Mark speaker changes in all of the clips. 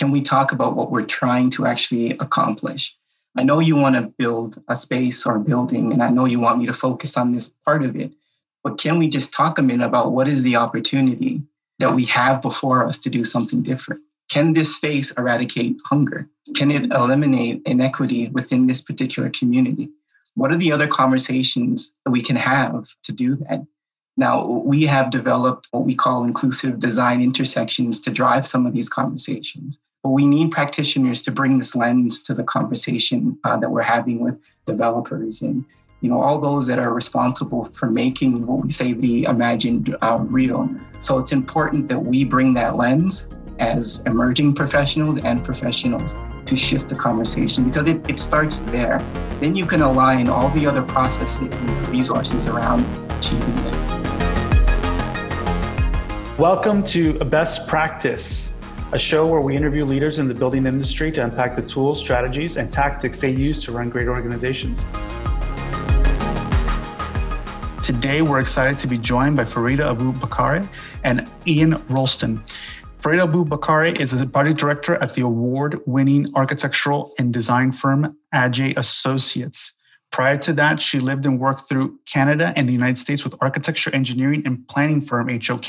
Speaker 1: can we talk about what we're trying to actually accomplish? I know you want to build a space or a building, and I know you want me to focus on this part of it, but can we just talk a minute about what is the opportunity that we have before us to do something different? Can this space eradicate hunger? Can it eliminate inequity within this particular community? What are the other conversations that we can have to do that? Now, we have developed what we call inclusive design intersections to drive some of these conversations. But we need practitioners to bring this lens to the conversation uh, that we're having with developers and you know all those that are responsible for making what we say the imagined uh, real. So it's important that we bring that lens as emerging professionals and professionals to shift the conversation because it, it starts there. Then you can align all the other processes and resources around achieving it.
Speaker 2: Welcome to Best Practice, a show where we interview leaders in the building industry to unpack the tools, strategies, and tactics they use to run great organizations. Today, we're excited to be joined by Farida Abu-Bakare and Ian Rolston. Farida Abu-Bakare is the project director at the award winning architectural and design firm Adjaye Associates. Prior to that, she lived and worked through Canada and the United States with architecture, engineering, and planning firm HOK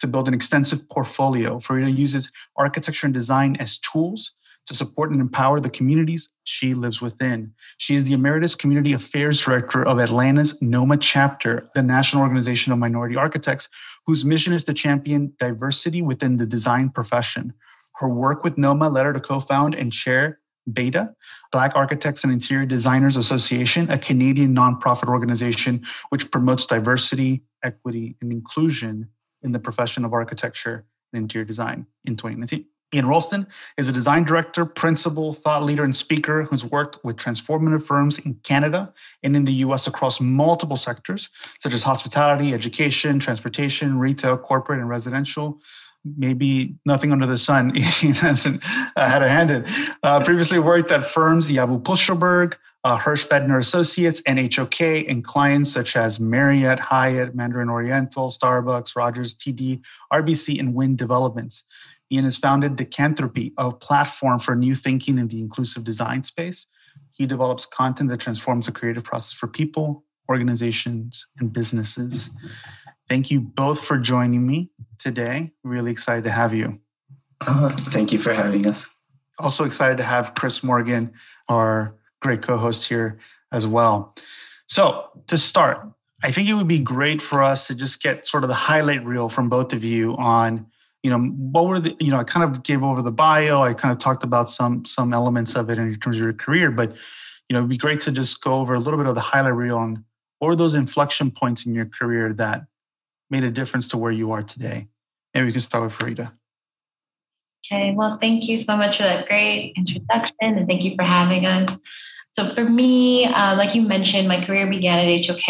Speaker 2: to build an extensive portfolio. Farida uses architecture and design as tools to support and empower the communities she lives within. She is the Emeritus Community Affairs Director of Atlanta's NOMA chapter, the National Organization of Minority Architects, whose mission is to champion diversity within the design profession. Her work with NOMA led her to co found and chair BAIDA, Black Architects and Interior Designers Association, a Canadian nonprofit organization which promotes diversity, equity, and inclusion in the profession of architecture and interior design in 2019. Ian Rolston is a design director, principal, thought leader, and speaker who's worked with transformative firms in Canada and in the US across multiple sectors, such as hospitality, education, transportation, retail, corporate, and residential. Maybe nothing under the sun. Ian hasn't uh, had a hand in. Uh, previously worked at firms Yabu Pushelberg, uh, Hirsch Bedner Associates, and HOK, and clients such as Marriott, Hyatt, Mandarin Oriental, Starbucks, Rogers, TD, RBC, and Wind Developments. Ian has founded Decantropy, a platform for new thinking in the inclusive design space. He develops content that transforms the creative process for people, organizations, and businesses. Thank you both for joining me today. Really excited to have you.
Speaker 1: Uh, thank you for having us.
Speaker 2: Also excited to have Chris Morgan, our great co host here as well. So, to start, I think it would be great for us to just get sort of the highlight reel from both of you on you know what were the you know i kind of gave over the bio i kind of talked about some some elements of it in terms of your career but you know it'd be great to just go over a little bit of the highlight reel on what were those inflection points in your career that made a difference to where you are today. Maybe we can start with farida.
Speaker 3: Okay well thank you so much for that great introduction and thank you for having us. So for me uh, like you mentioned my career began at hok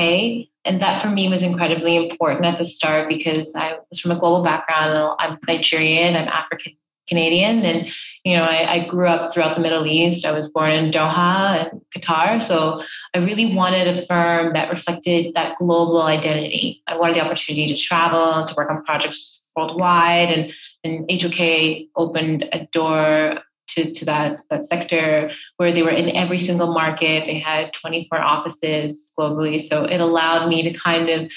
Speaker 3: and that for me was incredibly important at the start because I was from a global background. I'm Nigerian, I'm African Canadian, and you know I, I, grew up throughout the Middle East. I was born in Doha and Qatar, so I really wanted a firm that reflected that global identity. I wanted the opportunity to travel, to work on projects worldwide, and and HOK opened a door to, to that, that sector where they were in every single market. They had 24 offices globally. So it allowed me to kind of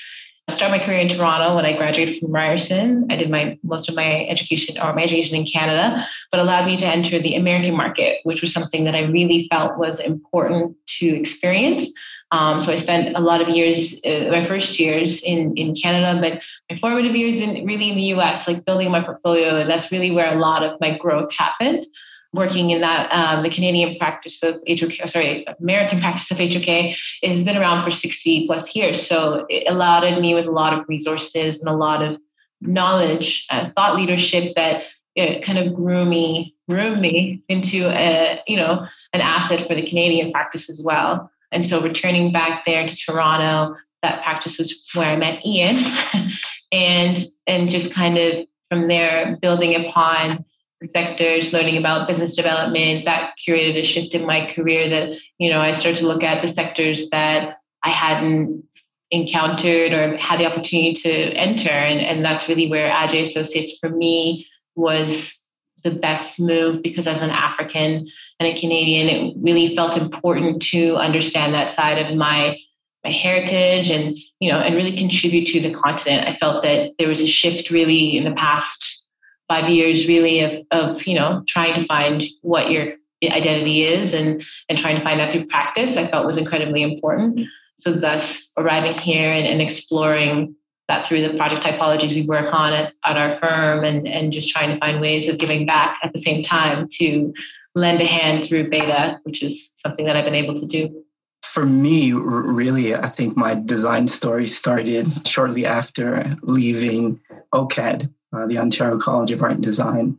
Speaker 3: start my career in Toronto when I graduated from Ryerson. I did my most of my education or my education in Canada, but allowed me to enter the American market, which was something that I really felt was important to experience. Um, so I spent a lot of years, uh, my first years in, in Canada, but my formative years in really in the US, like building my portfolio. And that's really where a lot of my growth happened working in that um, the Canadian practice of HOK, sorry, American practice of HOK it has been around for 60 plus years. So it allowed me with a lot of resources and a lot of knowledge, and thought leadership that you know, kind of grew me, grew me into a, you know, an asset for the Canadian practice as well. And so returning back there to Toronto, that practice was where I met Ian and and just kind of from there building upon sectors, learning about business development, that created a shift in my career that, you know, I started to look at the sectors that I hadn't encountered or had the opportunity to enter. And, and that's really where Adjaye Associates for me was the best move because as an African and a Canadian, it really felt important to understand that side of my my heritage and you know and really contribute to the continent. I felt that there was a shift really in the past five years really of of you know trying to find what your identity is and and trying to find that through practice i felt was incredibly important. So thus arriving here and, and exploring that through the project typologies we work on at, at our firm and, and just trying to find ways of giving back at the same time to lend a hand through BAIDA which is something that i've been able to do.
Speaker 1: For me really i think my design story started shortly after leaving ocad uh, the ontario college of art and design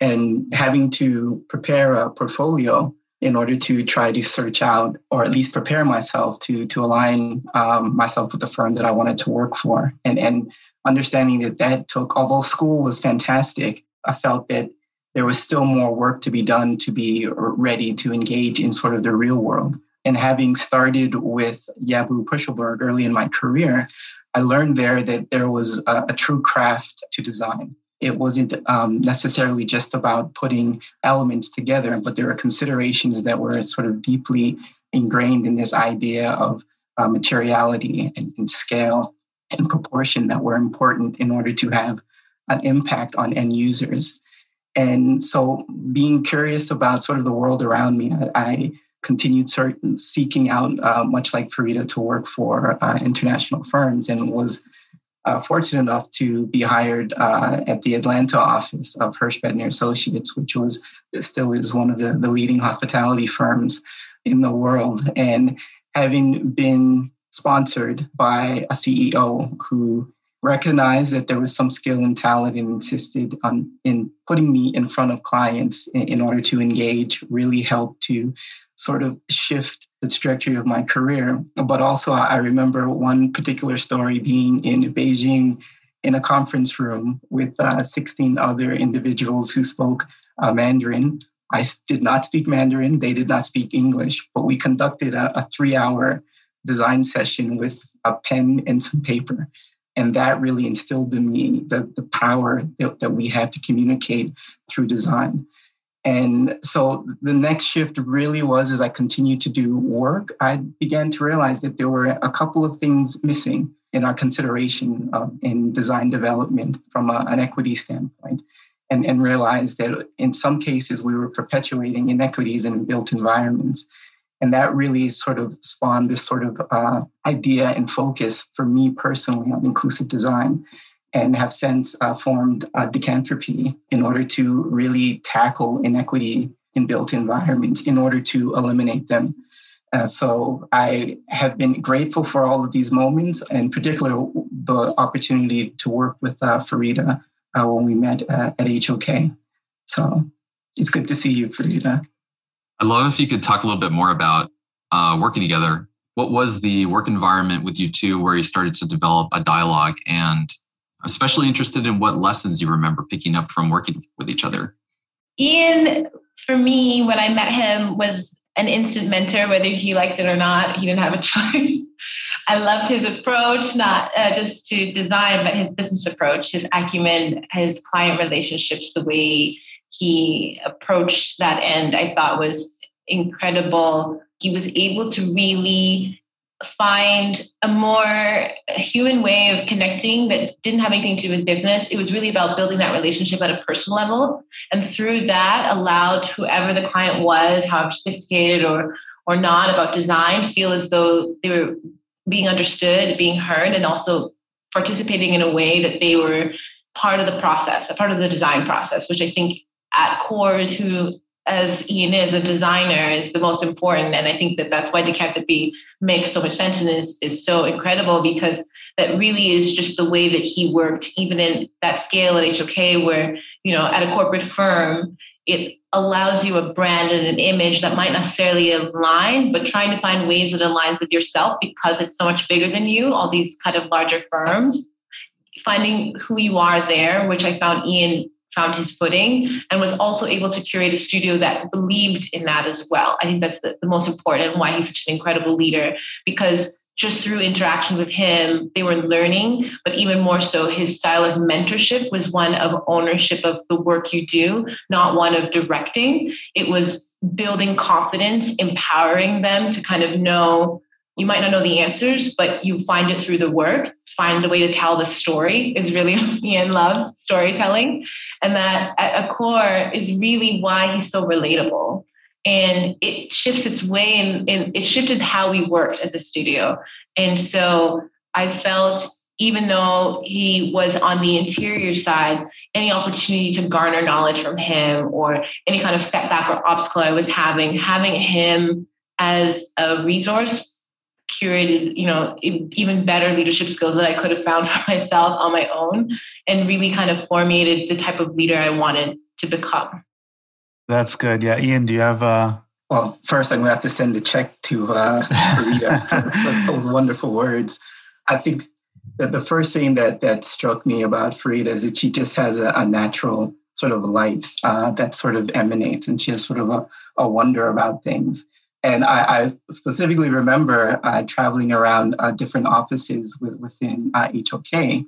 Speaker 1: and having to prepare a portfolio in order to try to search out or at least prepare myself to to align um, myself with the firm that I wanted to work for. And and understanding that that took although school was fantastic I felt that there was still more work to be done to be ready to engage in sort of the real world. And having started with Yabu Pushelberg early in my career I learned there that there was a, a true craft to design it wasn't um, necessarily just about putting elements together, but there were considerations that were sort of deeply ingrained in this idea of uh, materiality and, and, scale and proportion that were important in order to have an impact on end users. And so, being curious about sort of the world around me, I, I continued seeking out, uh, much like Farida, to work for uh, international firms and was uh, fortunate enough to be hired uh, at the Atlanta office of Hirsch Bedner Associates, which was still is one of the, the leading hospitality firms in the world. And having been sponsored by a CEO who recognized that there was some skill and talent and insisted on in putting me in front of clients in, in order to engage really helped to sort of shift the trajectory of my career. But also, I remember one particular story being in Beijing in a conference room with uh, 16 other individuals who spoke uh, Mandarin. I did not speak Mandarin, they did not speak English, but we conducted a, a three hour design session with a pen and some paper. And that really instilled in me the, the power that, that we have to communicate through design. And so the next shift really was as I continued to do work, I began to realize that there were a couple of things missing in our consideration of, in design development from a, an equity standpoint. And, and realized that in some cases we were perpetuating inequities in built environments. And that really sort of spawned this sort of uh, idea and focus for me personally on inclusive design and have since uh, formed a Decantropy in order to really tackle inequity in built environments in order to eliminate them. Uh, so I have been grateful for all of these moments, and particularly the opportunity to work with uh, Farida uh, when we met uh, at HOK. So it's good to see you, Farida.
Speaker 4: I'd love if you could talk a little bit more about uh, working together. What was the work environment with you two where you started to develop a dialogue and especially interested in what lessons you remember picking up from working with each other.
Speaker 3: Ian, for me, when I met him, was an instant mentor, whether he liked it or not. He didn't have a choice. I loved his approach, not uh, just to design, but his business approach, his acumen, his client relationships, the way he approached that end, I thought was incredible. He was able to really find a more human way of connecting that didn't have anything to do with business. It was really about building that relationship at a personal level. And through that, allowed whoever the client was, however sophisticated or or not about design, feel as though they were being understood, being heard, and also participating in a way that they were part of the process, a part of the design process, which I think at core is who as Ian is a designer is the most important. And I think that that's why Decantropy makes so much sense and is, is so incredible because that really is just the way that he worked, even in that scale at HOK, where, you know, at a corporate firm, it allows you a brand and an image that might necessarily align, but trying to find ways that aligns with yourself because it's so much bigger than you, all these kind of larger firms. Finding who you are there, which I found Ian found his footing and was also able to curate a studio that believed in that as well. I think that's the, the most important why he's such an incredible leader because just through interactions with him, they were learning, but even more so, his style of mentorship was one of ownership of the work you do, not one of directing. It was building confidence, empowering them to kind of know you might not know the answers, but you find it through the work, find a way to tell the story is really Ian loves storytelling. And that at a core is really why he's so relatable and it shifts its way and, and it shifted how we worked as a studio. And so I felt even though he was on the interior side, any opportunity to garner knowledge from him or any kind of setback or obstacle I was having, having him as a resource curated, you know, even better leadership skills that I could have found for myself on my own and really kind of formated the type of leader I wanted to become.
Speaker 2: That's good. Yeah. Ian, do you have uh
Speaker 1: well, first I'm gonna have to send a check to uh Farida for, for those wonderful words. I think that the first thing that that struck me about Farida is that she just has a, a natural sort of light uh, that sort of emanates, and she has sort of a, a wonder about things. And I, I specifically remember uh, traveling around uh, different offices with, within HOK, uh,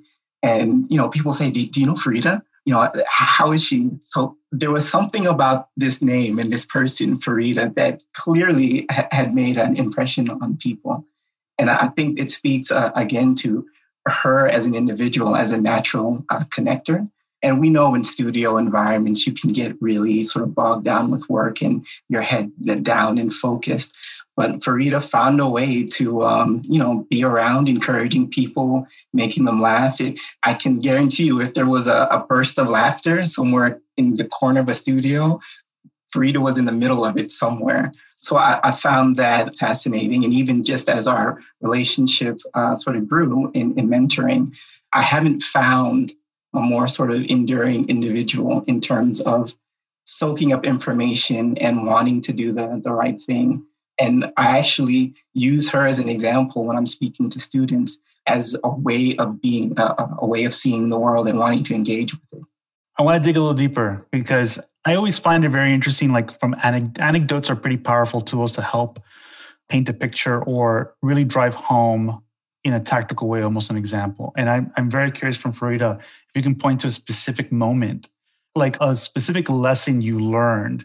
Speaker 1: and you know, people say, do, "Do you know Farida?" you know, how is she? So there was something about this name and this person, Farida, that clearly ha- had made an impression on people. And I think it speaks uh, again to her as an individual, as a natural uh, connector. And we know in studio environments, you can get really sort of bogged down with work and your head down and focused. But Farida found a way to, um, you know, be around, encouraging people, making them laugh. It, I can guarantee you, if there was a, a burst of laughter somewhere in the corner of a studio, Farida was in the middle of it somewhere. So I, I, found that fascinating. And even just as our relationship uh, sort of grew in, in, mentoring, I haven't found a more sort of enduring individual in terms of soaking up information and wanting to do the, the right thing and I actually use her as an example when I'm speaking to students as a way of being, a, a way of seeing the world and wanting to engage with it.
Speaker 2: I want to dig a little deeper because I always find it very interesting. Like from anecdotes are pretty powerful tools to help paint a picture or really drive home in a tactical way, almost an example. And I'm, I'm very curious from Farida if you can point to a specific moment, like a specific lesson you learned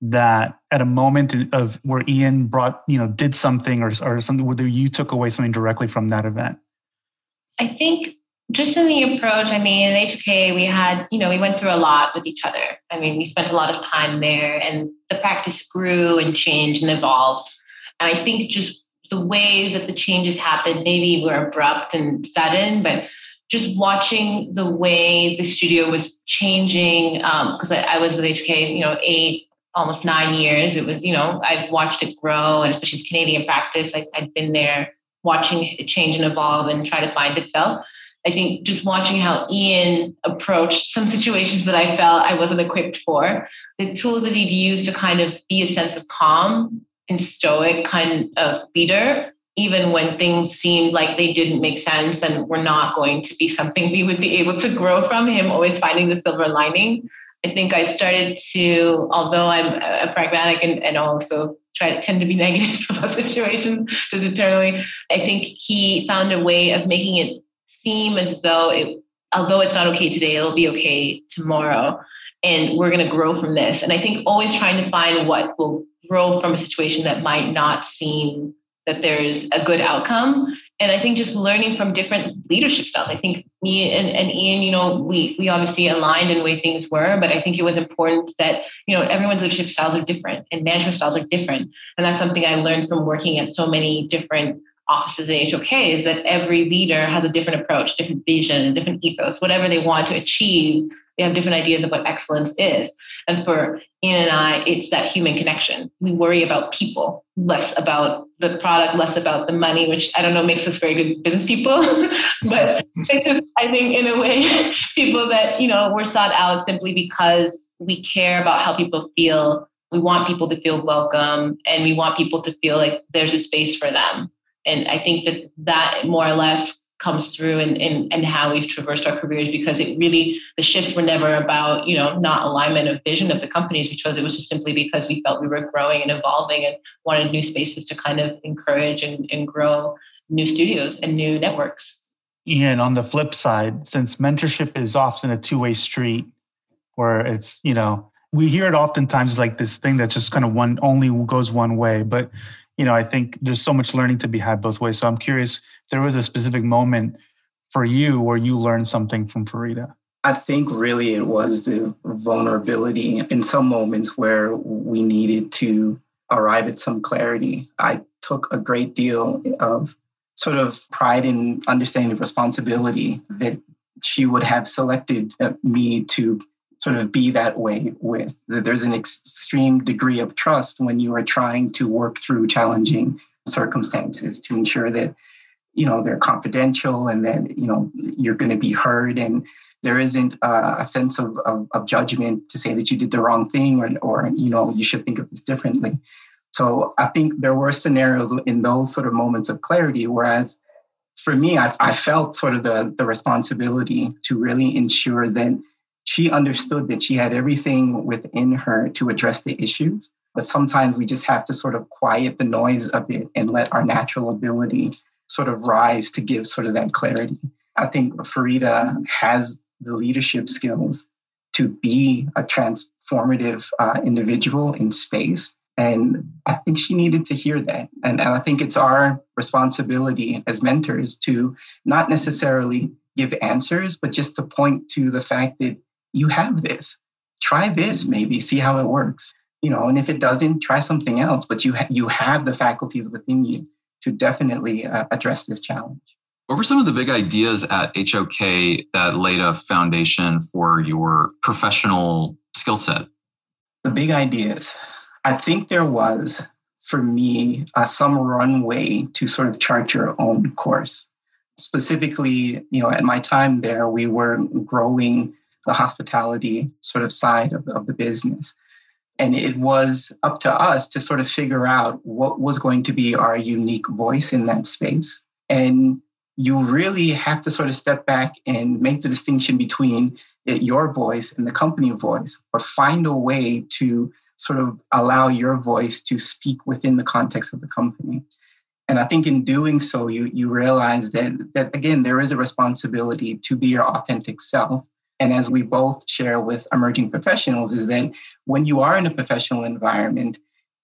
Speaker 2: that at a moment of where Ian brought, you know, did something or, or something, whether you took away something directly from that event?
Speaker 3: I think just in the approach, I mean, in HOK, we had, you know, we went through a lot with each other. I mean, we spent a lot of time there and the practice grew and changed and evolved. And I think just the way that the changes happened, maybe were abrupt and sudden, but just watching the way the studio was changing, because um, I, I was with HK, you know, eight, almost nine years. It was, you know, I've watched it grow, and especially Canadian practice, I, I'd been there watching it change and evolve and try to find itself. I think just watching how Ian approached some situations that I felt I wasn't equipped for, the tools that he'd used to kind of be a sense of calm and stoic kind of leader, even when things seemed like they didn't make sense and were not going to be something we would be able to grow from, him always finding the silver lining. I think I started to, although I'm a pragmatic and, and also try to tend to be negative about situations just internally, I think he found a way of making it seem as though it, although it's not okay today, it'll be okay tomorrow. And we're going to grow from this. And I think always trying to find what will grow from a situation that might not seem that there's a good outcome and I think just learning from different leadership styles. I think me and, and Ian, you know, we we obviously aligned in the way things were, but I think it was important that, you know, everyone's leadership styles are different and management styles are different. And that's something I learned from working at so many different offices at HOK is that every leader has a different approach, different vision, different ethos, whatever they want to achieve they have different ideas of what excellence is. And for Ian and I, it's that human connection. We worry about people, less about the product, less about the money, which I don't know makes us very good business people. but I think in a way, people that, you know, we're sought out simply because we care about how people feel. We want people to feel welcome and we want people to feel like there's a space for them. And I think that that more or less comes through and, and, and how we've traversed our careers because it really the shifts were never about you know not alignment of vision of the companies we chose it was just simply because we felt we were growing and evolving and wanted new spaces to kind of encourage and, and grow new studios and new networks.
Speaker 2: Ian, on the flip side, since mentorship is often a two-way street where it's, you know, we hear it oftentimes like this thing that just kind of one only goes one way. But, you know, I think there's so much learning to be had both ways. So I'm curious there was a specific moment for you where you learned something from Farida.
Speaker 1: I think really it was the vulnerability in some moments where we needed to arrive at some clarity. I took a great deal of sort of pride in understanding the responsibility that she would have selected uh, me to sort of be that way with. That there's an extreme degree of trust when you are trying to work through challenging circumstances to ensure that you know they're confidential and that you know you're going to be heard. And there isn't a, a sense of, of, of, judgment to say that you did the wrong thing or, or you know you should think of this differently. So i think there were scenarios in those sort of moments of clarity whereas for me i, I felt sort of the, the responsibility to really ensure that she understood that she had everything within her to address the issues. But sometimes we just have to sort of quiet the noise a bit and let our natural ability sort of rise to give sort of that clarity i think farida has the leadership skills to be a transformative uh, individual in space. And I think she needed to hear that. And, and I think it's our responsibility as mentors to not necessarily give answers, but just to point to the fact that you have this. Try this, maybe, see how it works. You know, and if it doesn't, try something else. But you ha- you have the faculties within you to definitely uh, address this challenge.
Speaker 4: What were some of the big ideas at HOK that laid a foundation for your professional skill set?
Speaker 1: The big ideas. I think there was, for me, uh, some runway to sort of chart your own course. Specifically, you know, at my time there, we were growing the hospitality sort of side of, of the business. And it was up to us to sort of figure out what was going to be our unique voice in that space. And you really have to sort of step back and make the distinction between your voice and the company voice, but find a way to sort of allow your voice to speak within the context of the company. And I think in doing so, you you realize that that again there is a responsibility to be your authentic self. And as we both share with emerging professionals, is that when you are in a professional environment,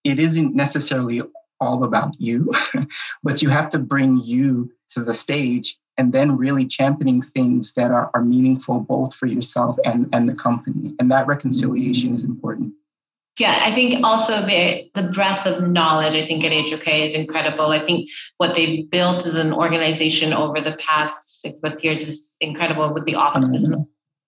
Speaker 1: it isn't necessarily all about you, but you have to bring you to the stage and then really championing things that are, are meaningful both for yourself and, and the company. And that reconciliation is important.
Speaker 3: Yeah, I think also the the breadth of knowledge I think at HOK is incredible. I think what they've built as an organization over the past six plus years is incredible with the offices mm-hmm.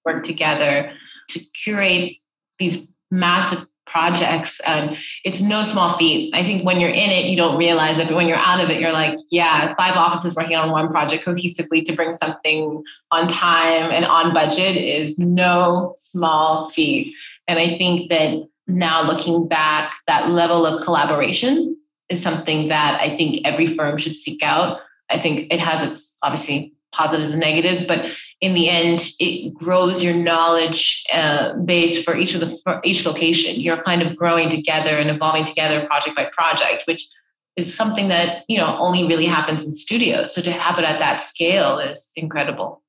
Speaker 3: Work together to curate these massive projects. And it's no small feat. I think when you're in it you don't realize it but when you're out of it you're like yeah five offices working on one project cohesively to bring something on time and on budget is no small feat. And i think that now looking back that level of collaboration is something that i think every firm should seek out. I think it has its obviously positives and negatives but in the end, it grows your knowledge uh, base for each of the for each location. You're kind of growing together and evolving together, project by project, which is something that you know only really happens in studios. So to have it at that scale is incredible.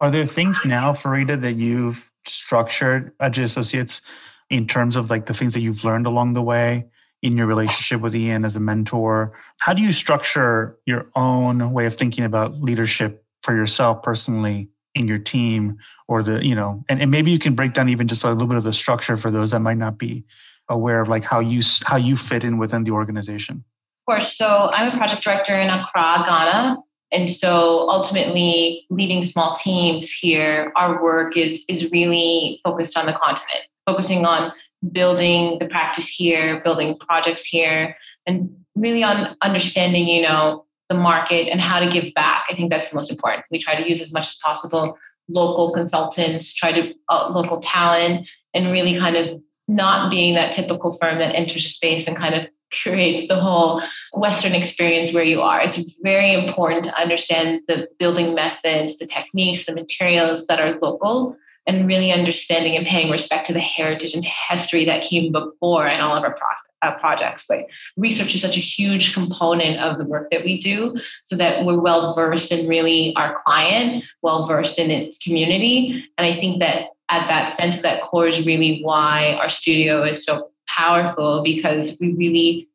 Speaker 2: Are there things now, Farida, that you've structured at J Associates in terms of like the things that you've learned along the way? in your relationship with Ian as a mentor? How do you structure your own way of thinking about leadership for yourself personally in your team or the you know and, and maybe you can break down even just a little bit of the structure for those that might not be aware of like how you how you fit in within the organization.
Speaker 3: Of course. So i'm a project director in accra ghana and so ultimately leading small teams here our work is is really focused on the continent focusing on building the practice here building projects here and really on understanding you know the market and how to give back. I think that's the most important. We try to use as much as possible local consultants, try to uh, local talent, and really kind of not being that typical firm that enters a space and kind of creates the whole Western experience where you are. It's very important to understand the building methods, the techniques, the materials that are local, and really understanding and paying respect to the heritage and history that came before and all of our uh, projects. Like research is such a huge component of the work that we do, so that we're well versed in really our client, well versed in its community. And I think that at that sense, that core is really why our studio is so powerful because we really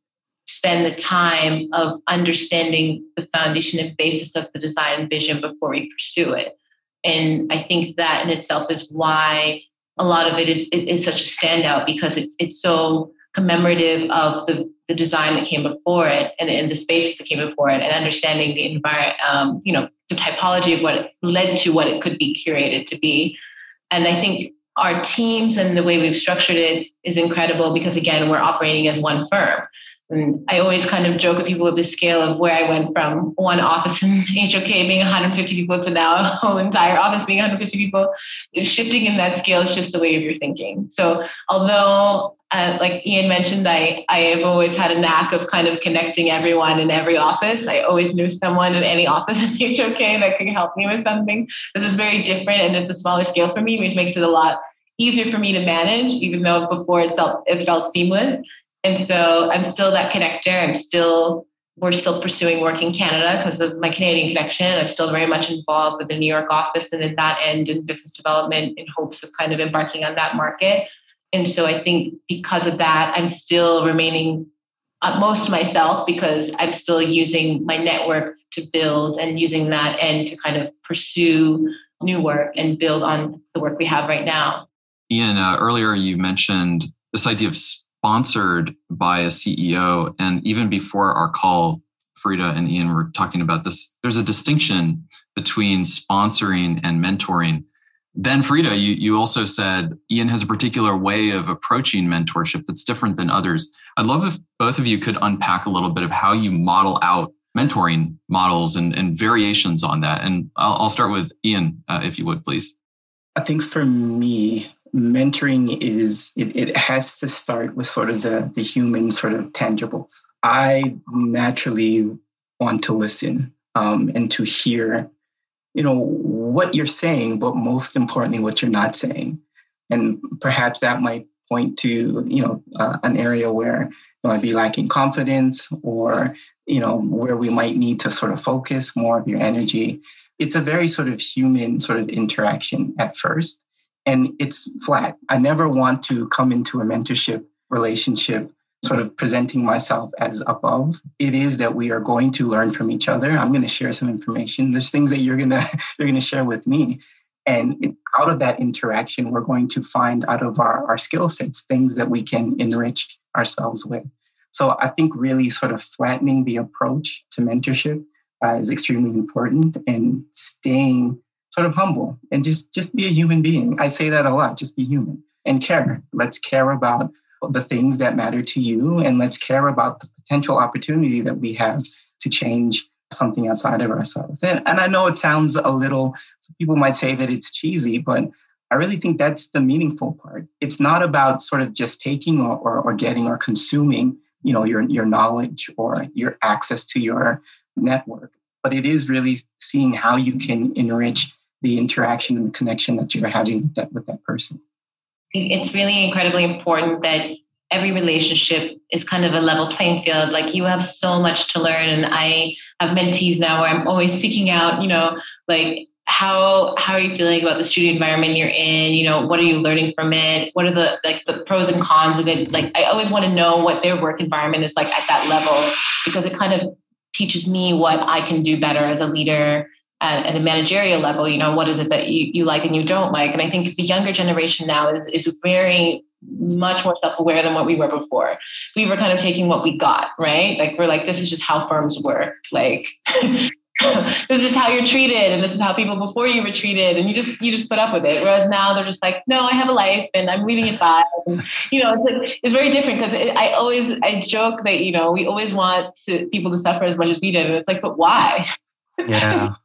Speaker 3: spend the time of understanding the foundation and basis of the design vision before we pursue it. And I think that in itself is why a lot of it is, is such a standout because it's, it's so commemorative of the, the design that came before it and, and the space that came before it and understanding the environment, um, you know, the typology of what led to what it could be curated to be. And I think our teams and the way we've structured it is incredible because again, we're operating as one firm. And I always kind of joke with people with the scale of where I went from one office in HOK being 150 people to now a whole entire office being 150 people. Shifting in that scale is just the way of your thinking. So although, uh, like Ian mentioned, I, I have always had a knack of kind of connecting everyone in every office. I always knew someone in any office in HOK that could help me with something. This is very different and it's a smaller scale for me, which makes it a lot easier for me to manage, even though before it felt, it felt seamless. And so I'm still that connector. I'm still, we're still pursuing work in Canada because of my Canadian connection. I'm still very much involved with the New York office and at that end in business development in hopes of kind of embarking on that market. And so I think because of that, I'm still remaining most myself because I'm still using my network to build and using that end to kind of pursue new work and build on the work we have right now.
Speaker 4: Ian, uh, earlier you mentioned this idea of sponsored by a CEO. And even before our call, Frida and Ian were talking about this. There's a distinction between sponsoring and mentoring. Then, Frida, you, you also said Ian has a particular way of approaching mentorship that's different than others. I'd love if both of you could unpack a little bit of how you model out mentoring models and, and variations on that. And I'll, I'll start with Ian, uh, if you would, please.
Speaker 1: I think for me, mentoring is it, it has to start with sort of the the human sort of tangibles i naturally want to listen um, and to hear you know what you're saying but most importantly what you're not saying and perhaps that might point to you know uh, an area where you might be lacking confidence or you know where we might need to sort of focus more of your energy it's a very sort of human sort of interaction at first and it's flat. I never want to come into a mentorship relationship sort of presenting myself as above. It is that we are going to learn from each other. I'm going to share some information. There's things that you're going to you're going to share with me. And out of that interaction, we're going to find out of our, our skill sets things that we can enrich ourselves with. So I think really sort of flattening the approach to mentorship uh, is extremely important and staying sort of humble and just just be a human being. I say that a lot, just be human and care. Let's care about the things that matter to you and let's care about the potential opportunity that we have to change something outside of ourselves. And, and I know it sounds a little, people might say that it's cheesy, but I really think that's the meaningful part. It's not about sort of just taking or, or, or getting or consuming, you know, your, your knowledge or your access to your network, but it is really seeing how you can enrich the interaction and the connection that you're having with that with that person.
Speaker 3: It's really incredibly important that every relationship is kind of a level playing field. Like you have so much to learn, and I have mentees now where I'm always seeking out, you know, like how how are you feeling about the studio environment you're in? You know what are you learning from it? What are the like the pros and cons of it? Like i always want to know what their work environment is like at that level because it kind of teaches me what i can do better as a leader at, at, a managerial level, you know, what is it that you, you like and you don't like? And I think the younger generation now is, is very much more self-aware than what we were before. We were kind of taking what we got, right? Like we're like, this is just how firms work. Like this is how you're treated and this is how people before you were treated and you just you just put up with it whereas now they're just like no i have a life and i'm leaving it by and, you know it's, like, it's very different because i always i joke that you know we always want to, people to suffer as much as we did and it's like but why
Speaker 2: yeah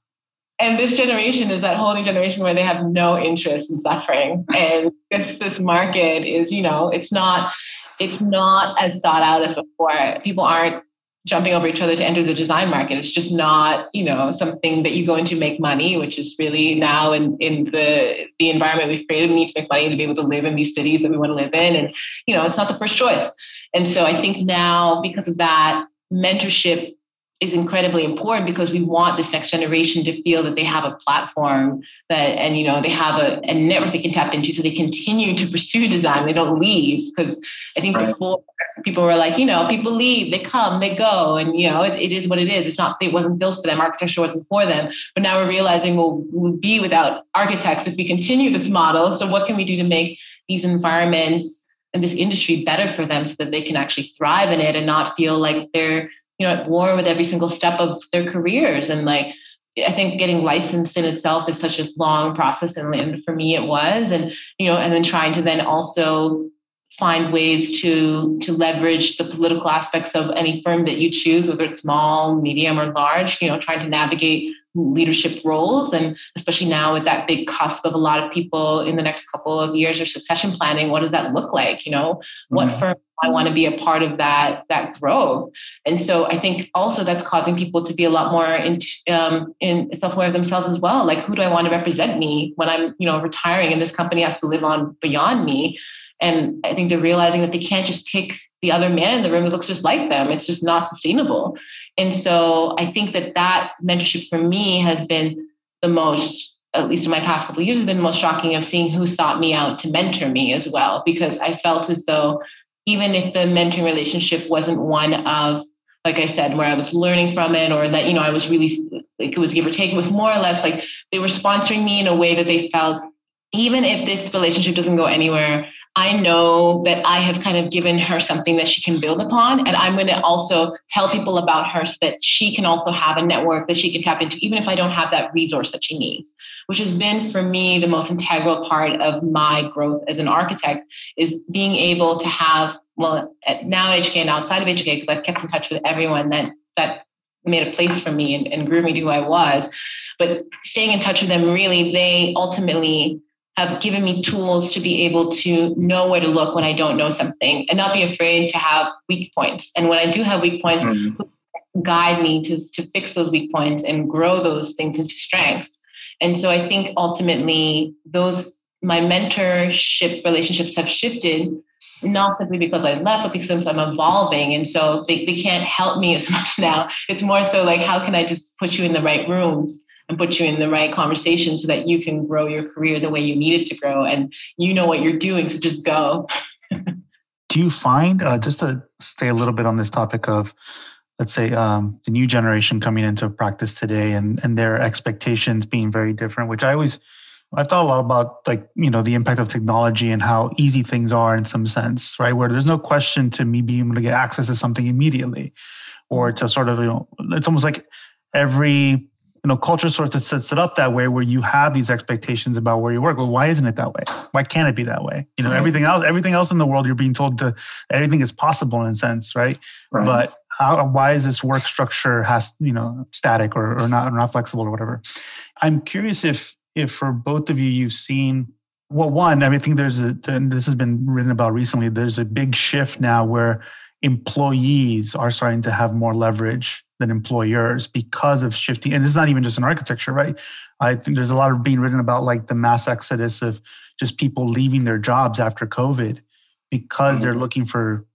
Speaker 3: and this generation is that whole new generation where they have no interest in suffering. And this this market is you know it's not it's not as sought out as before. People aren't jumping over each other to enter the design market. It's just not you know something that you go into to make money which is really now in in the the environment we've created we need to make money to be able to live in these cities that we want to live in. And you know it's not the first choice. And so I think now, because of that, mentorship is incredibly important because we want this next generation to feel that they have a platform that and you know they have a, a network they can tap into so they continue to pursue design. They don't leave because i think right. before people were like you know people leave they come they go and you know it, it is what it is. It's not it wasn't built for them. Architecture wasn't for them. But now we're realizing we'll, we'll be without architects if we continue this model. So what can we do to make these environments and this industry better for them so that they can actually thrive in it and not feel like they're you know at war with every single step of their careers. And like I think getting licensed in itself is such a long process, and for me it was, and you know, and then trying to then also find ways to to leverage the political aspects of any firm that you choose, whether it's small, medium, or large. You know, trying to navigate leadership roles, and especially now with that big cusp of a lot of people in the next couple of years or succession planning, what does that look like? You know, mm-hmm. what firm I want to be a part of that that growth. And so I think also that's causing people to be a lot more in, um, in self-aware of themselves as well. Like, who do I want to represent me when I'm, you know, retiring and this company has to live on beyond me? And I think they're realizing that they can't just pick the other man in the room who looks just like them. It's just not sustainable. And so I think that that mentorship for me has been the most at least in my past couple of years, has been the most shocking of seeing who sought me out to mentor me as well, because I felt as though even if the mentoring relationship wasn't one of like I said, where I was learning from it or that, you know, I was really like it was give or take. It was more or less like they were sponsoring me in a way that they felt even if this relationship doesn't go anywhere, I know that I have kind of given her something that she can build upon. And I'm going to also tell people about her so that she can also have a network that she can tap into, even if I don't have that resource that she needs, which has been for me the most integral part of my growth as an architect is being able to have, well, now at HK and outside of HK, because I've kept in touch with everyone that, that made a place for me and, and grew me to who I was. But staying in touch with them, really, they ultimately have given me tools to be able to know where to look when I don't know something and not be afraid to have weak points. And when I do have weak points, mm-hmm. guide me to, to fix those weak points and grow those things into strengths. And so I think ultimately those my mentorship relationships have shifted not simply because I left, but because I'm evolving. And so they, they can't help me as much now. It's more so like, how can I just put you in the right rooms and put you in the right conversation so that you can grow your career the way you need it to grow and you know what you're doing so just go
Speaker 2: do you find uh, just to stay a little bit on this topic of let's say um, the new generation coming into practice today and and their expectations being very different which i always I've thought a lot about like you know the impact of technology and how easy things are in some sense, right? Where there's no question to me being able to get access to something immediately, or to sort of you know it's almost like every you know, culture sort of sets it up that way where you have these expectations about where you work. Well, why isn't it that way? Why can't it be that way? You know, everything else, everything else in the world, you're being told to everything is possible in a sense, right? right. But how, why is this work structure has you know static or, or not or not flexible or whatever? I'm curious if if for both of you you've seen well, one, I mean, I think there's a and this has been written about recently. There's a big shift now where employees are starting to have more leverage than employers because of shifting. And this is not even just in architecture, right? I think there's a lot of being written about like the mass exodus of just people leaving their jobs after COVID because mm-hmm. they're looking for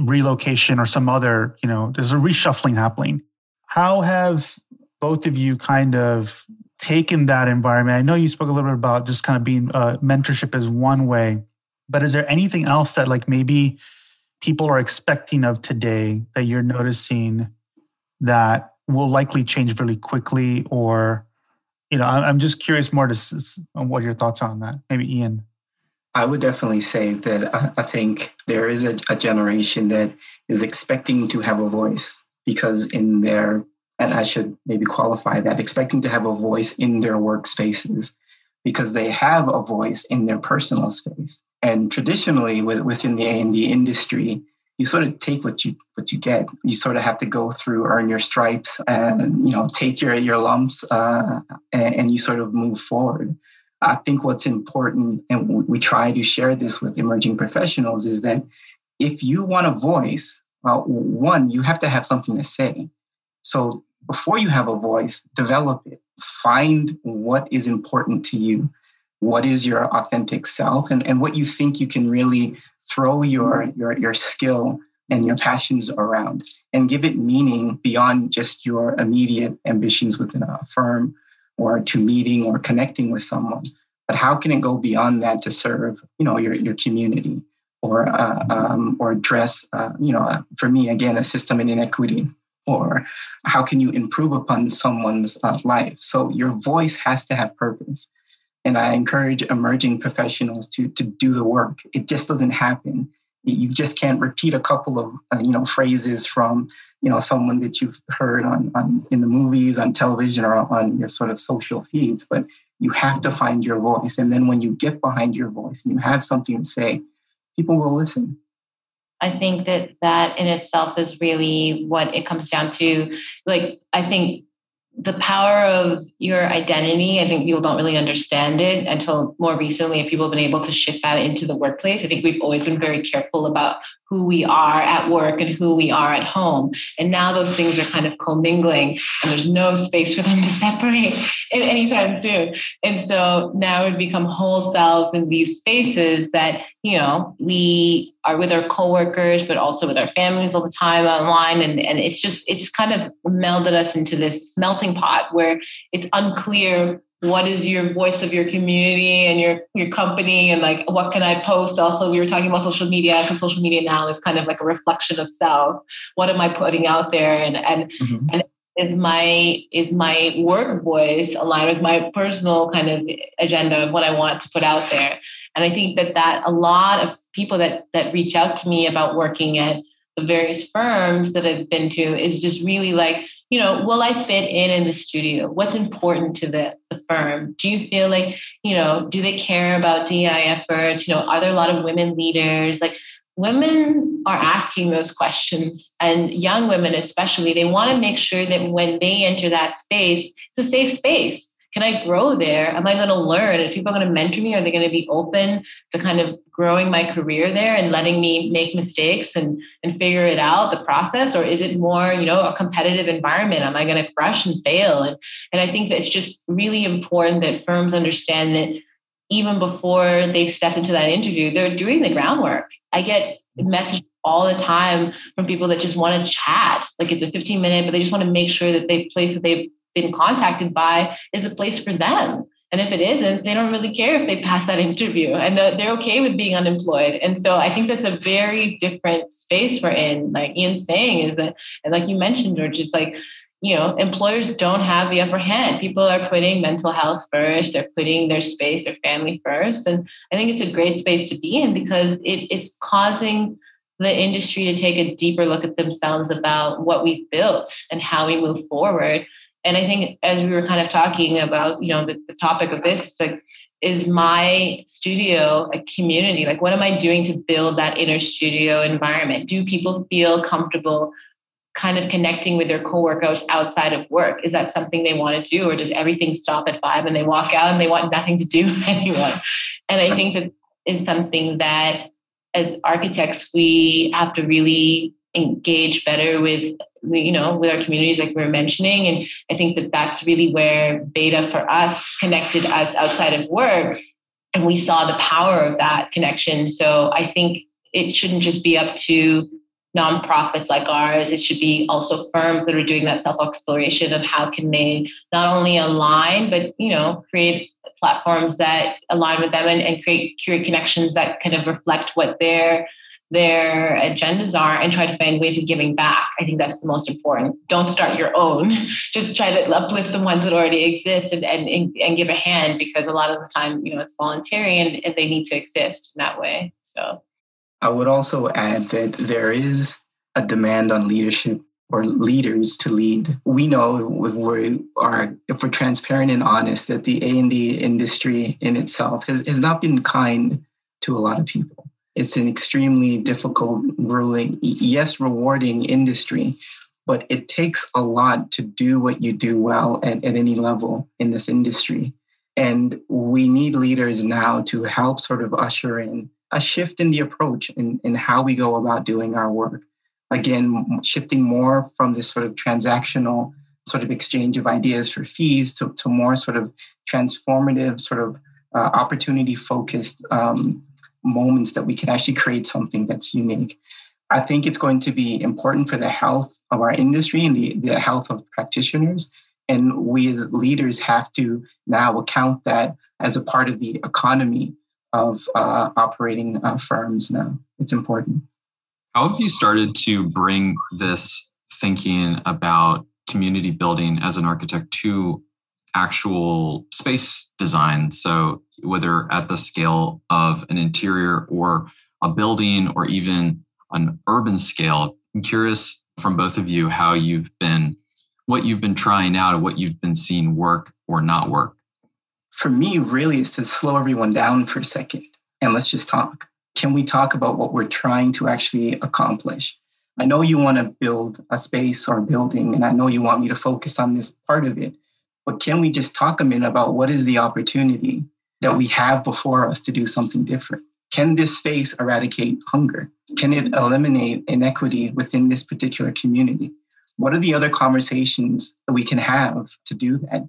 Speaker 2: relocation or some other, you know, there's a reshuffling happening. How have both of you kind of taken that environment? I know you spoke a little bit about just kind of being uh, mentorship as one way, but is there anything else that like maybe people are expecting of today that you're noticing that will likely change really quickly or you know i'm just curious more to on what your thoughts are on that. Maybe ian.
Speaker 1: I would definitely say that i, think there is a, a generation that is expecting to have a voice because in their and i should maybe qualify that expecting to have a voice in their workspaces because they have a voice in their personal space and traditionally within the a&d industry you sort of take what you what you get. You sort of have to go through, earn your stripes, and you know take your your lumps, uh, and, and, you sort of move forward. I think what's important, and we try to share this with emerging professionals, is that if you want a voice, well, one you have to have something to say. So before you have a voice, develop it. Find what is important to you what is your authentic self and, and what you think you can really throw your your your skill and your passions around and give it meaning beyond just your immediate ambitions within a firm or to meeting or connecting with someone. But how can it go beyond that to serve you know your, your community or uh, um, or address uh, you know uh, for me again a system in inequity? Or how can you improve upon someone's uh, life? So your voice has to have purpose and i encourage emerging professionals to to do the work. It just doesn't happen. You just can't repeat a couple of uh, you know phrases from you know someone that you've heard on, on in the movies on television or on your sort of social feeds. But you have to find your voice. And then when you get behind your voice and you have something to say people will listen.
Speaker 3: I think that that in itself is really what it comes down to. Like i think the power of your identity, I think people don't really understand it until more recently. If people have been able to shift that into the workplace, I think we've always been very careful about who we are at work and who we are at home. And now those things are kind of commingling and there's no space for them to separate anytime soon. And so now we've become whole selves in these spaces that, you know, we are with our coworkers, but also with our families all the time online. And, and it's just, it's kind of melded us into this melting pot where it's unclear what is your voice of your community and your your company and like what can i post? Also we were talking about social media because social media now is kind of like a reflection of self. What am i putting out there? And and mm-hmm. and is my is my work voice aligned with my personal kind of agenda of what i want to put out there? And i think that that a lot of people that that reach out to me about working at the various firms that i've been to is just really like you know, will I fit in in the studio? What's important to the, the firm? Do you feel like, you know, do they care about DI efforts? You know, are there a lot of women leaders? Like women are asking those questions and young women especially, they want to make sure that when they enter that space, it's a safe space can I grow there? Am I going to learn? If people are going to mentor me, are they going to be open to kind of growing my career there and letting me make mistakes and and figure it out the process, or is it more you know a competitive environment? Am I going to crush and fail? And and I think that it's just really important that firms understand that even before they step into that interview, they're doing the groundwork. I get messages all the time from people that just want to chat. Like it's a 15 minute, but they just want to make sure that they place that they've been contacted by is a place for them. And if it isn't, they don't really care if they pass that interview and they're okay with being unemployed. And so I think that's a very different space we're in. Like Ian's saying is that, and like you mentioned, George, it's like, you know, employers don't have the upper hand. People are putting mental health first, they're putting their space, their family first. And I think it's a great space to be in because it, it's causing the industry to take a deeper look at themselves about what we've built and how we move forward and I think as we were kind of talking about, you know, the, the topic of this, it's like, is my studio a community? Like, what am I doing to build that inner studio environment? Do people feel comfortable kind of connecting with their coworkers outside of work? Is that something they want to do, or does everything stop at five and they walk out and they want nothing to do with anyone? And I think that is something that as architects, we have to really engage better with you know with our communities like we are mentioning and i think that that's really where BAIDA for us connected us outside of work and we saw the power of that connection. So i think it shouldn't just be up to nonprofits like ours. It should be also firms that are doing that self exploration of how can they not only align but you know create platforms that align with them and, and create create connections that kind of reflect what their their agendas are and try to find ways of giving back. I think that's the most important. Don't start your own. Just try to uplift the ones that already exist and, and, and give a hand because a lot of the time, you know, it's voluntary and, and they need to exist in that way. So
Speaker 1: I would also add that there is a demand on leadership or leaders to lead. We know if we are if we're transparent and honest that the A and D industry in itself has, has not been kind to a lot of people it's an extremely difficult, grueling, yes, rewarding industry, but it takes a lot to do what you do well at, at any level in this industry. And we need leaders now to help sort of usher in a shift in the approach in, in how we go about doing our work. Again, shifting more from this sort of transactional sort of exchange of ideas for fees to, to more sort of transformative, sort of uh, opportunity focused um, moments that we can actually create something that's unique. I think it's going to be important for the health of our industry and the, the health of practitioners. And we as leaders have to now account that as a part of the economy of uh, operating uh, firms now. It's important.
Speaker 4: How have you started to bring this thinking about community building as an architect to actual space design? So, whether at the scale of an interior or a building or even an urban scale, I'm curious from both of you how you've been, what you've been trying out, what you've been seeing work or not work.
Speaker 1: For me, really, is to slow everyone down for a second and let's just talk can we talk about what we're trying to actually accomplish? I know you want to build a space or a building, and I know you want me to focus on this part of it, but can we just talk a minute about what is the opportunity that we have before us to do something different? Can this space eradicate hunger? Can it eliminate inequity within this particular community? What are the other conversations that we can have to do that?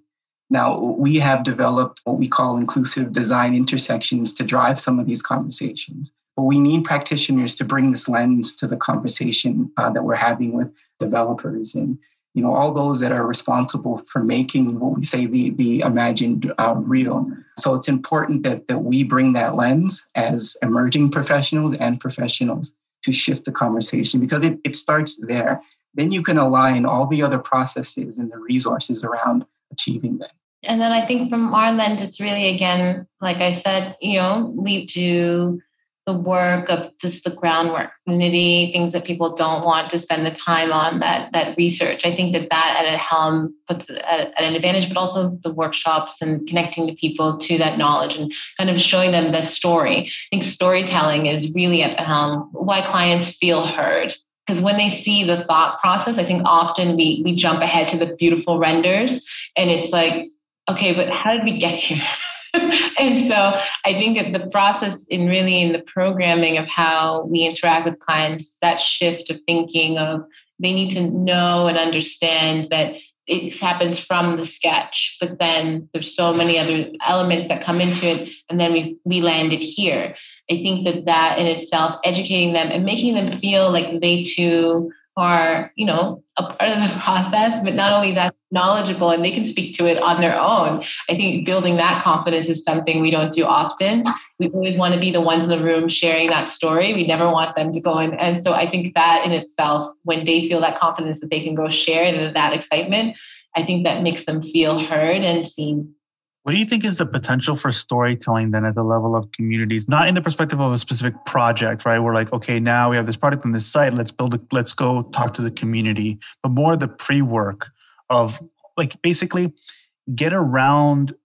Speaker 1: Now, we have developed what we call inclusive design intersections to drive some of these conversations. But we need practitioners to bring this lens to the conversation uh, that we're having with developers and you know all those that are responsible for making what we say the the imagined uh, real. So it's important that that we bring that lens as emerging professionals and professionals to shift the conversation because it, it starts there. Then you can align all the other processes and the resources around achieving that.
Speaker 3: And then I think from our lens, it's really again, like I said, you know, we do the work of just the groundwork, community, things that people don't want to spend the time on, that that research. I think that that at a helm puts at, at an advantage, but also the workshops and connecting to people to that knowledge and kind of showing them the story. I think storytelling is really at the helm, why clients feel heard because when they see the thought process i think often we we jump ahead to the beautiful renders and it's like okay but how did we get here and so i think that the process in really in the programming of how we interact with clients that shift of thinking of they need to know and understand that it happens from the sketch but then there's so many other elements that come into it and then we we landed here. I think that that in itself, educating them and making them feel like they too are, you know, a part of the process, but not only that, knowledgeable and they can speak to it on their own. I think building that confidence is something we don't do often. We always want to be the ones in the room sharing that story. We never want them to go in. And so I think that in itself, when they feel that confidence that they can go share and that excitement, I think that makes them feel heard and seen.
Speaker 2: What do you think is the potential for storytelling then at the level of communities? Not in the perspective of a specific project, right? We're like, okay, now we have this product on this site. Let's build it. Let's go talk to the community, but more the pre-work of like basically get around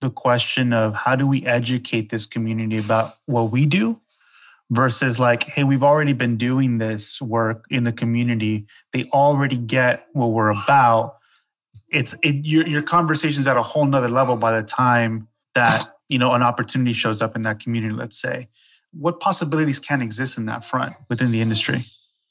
Speaker 2: the question of how do we educate this community about what we do versus like, hey, we've already been doing this work in the community. They already get what we're about. It's it your your conversation's at a whole nother level by the time that you know an opportunity shows up in that community let's say. What possibilities can exist in that front within the industry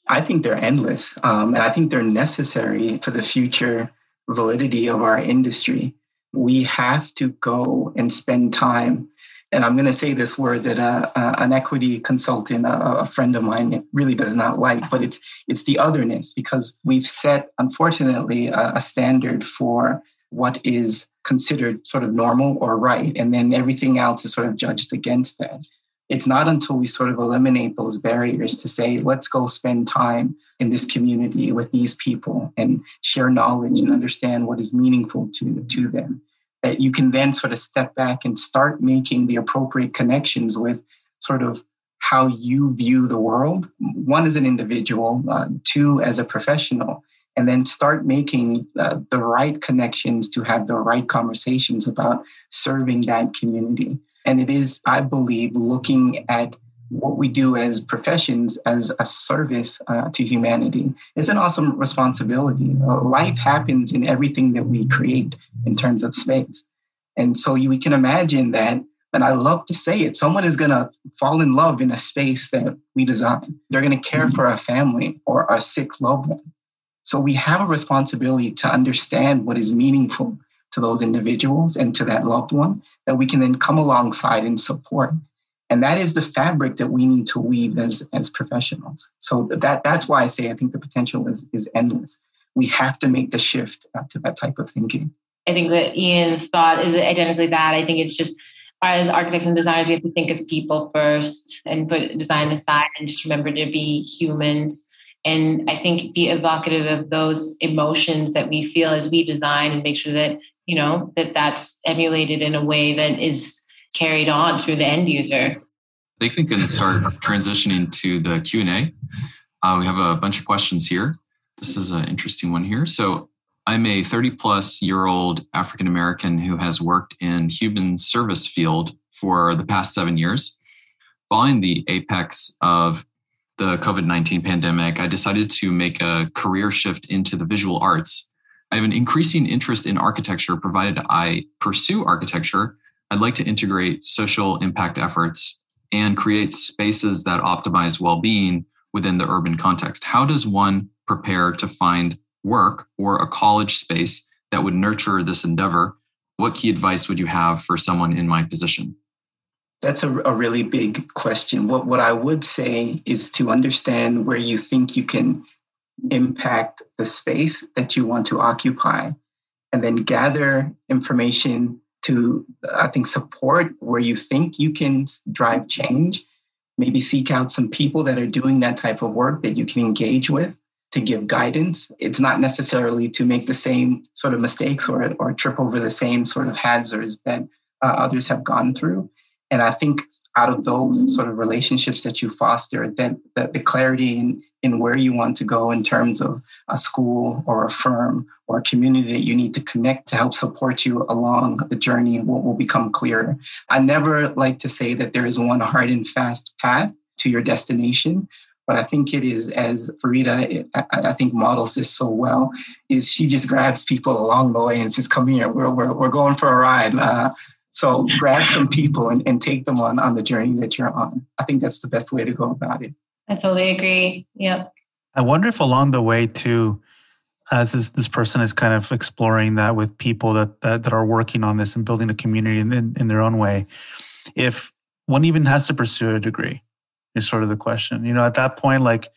Speaker 1: i think they're endless um, and i think they're necessary for the future validity of our industry we have to go and spend time and I'm going to say this word that uh, uh, an equity consultant, uh, a friend of mine, really does not like, but it's it's the otherness because we've set, unfortunately, a, a standard for what is considered sort of normal or right, and then everything else is sort of judged against that. It's not until we sort of eliminate those barriers to say, let's go spend time in this community with these people and share knowledge and understand what is meaningful to, to them. That you can then sort of step back and start making the appropriate connections with sort of how you view the world one as an individual uh, two as a professional and then start making uh, the right connections to have the right conversations about serving that community and it is i believe looking at what we do as professions as a service uh, to humanity. It's an awesome responsibility. Uh, life happens in everything that we create in terms of space. And so you, we can imagine that, and I love to say it, someone is going to fall in love in a space that we design. They're going to care mm-hmm. for a family or a sick loved one. So we have a responsibility to understand what is meaningful to those individuals and to that loved one that we can then come alongside and support And that is the fabric that we need to weave as, as professionals. So that, that's why I say I think the potential is, is endless. We have to make the shift uh, to that type of thinking.
Speaker 3: I think that Ian's thought is identically that. I think it's just as architects and designers, we have to think as people first and put design aside and just remember to be humans. And I think be evocative of those emotions that we feel as we design and make sure that, you know, that that's emulated in a way that is carried on through the end user.
Speaker 4: I think we can start transitioning to the Q&A. Uh, we have a bunch of questions here. This is an interesting one here. So I'm a 30 plus year old African American who has worked in human service field for the past seven years. Following the apex of the COVID 19 pandemic, I decided to make a career shift into the visual arts. I have an increasing interest in architecture, provided I pursue architecture. I'd like to integrate social impact efforts and create spaces that optimize well being within the urban context. How does one prepare to find work or a college space that would nurture this endeavor, what key advice would you have for someone in my position?
Speaker 1: That's a, a, really big question. What, what I would say is to understand where you think you can impact the space that you want to occupy, and then gather information to, I think, support where you think you can drive change. Maybe seek out some people that are doing that type of work that you can engage with to give guidance. It's not necessarily to make the same sort of mistakes or, or trip over the same sort of hazards that uh, others have gone through. And I think out of those sort of relationships that you foster, that, that the clarity in, in where you want to go in terms of a school or a firm or a community that you need to connect to help support you along the journey what will become clearer. I never like to say that there is one hard and fast path to your destination, but I think it is as Farida, I, think models this so well, is she just grabs people along the way and says, "Come here, we're we're, we're going for a ride." Uh, so grab some people and, and take them on on the journey that you're on. I think that's the best way to go about it.
Speaker 3: I totally agree. Yep.
Speaker 2: I wonder if along the way too, as this, this person is kind of exploring that with people that, that, that are working on this and building a community in, in, in their own way, if one even has to pursue a degree, is sort of the question. You know, at that point, like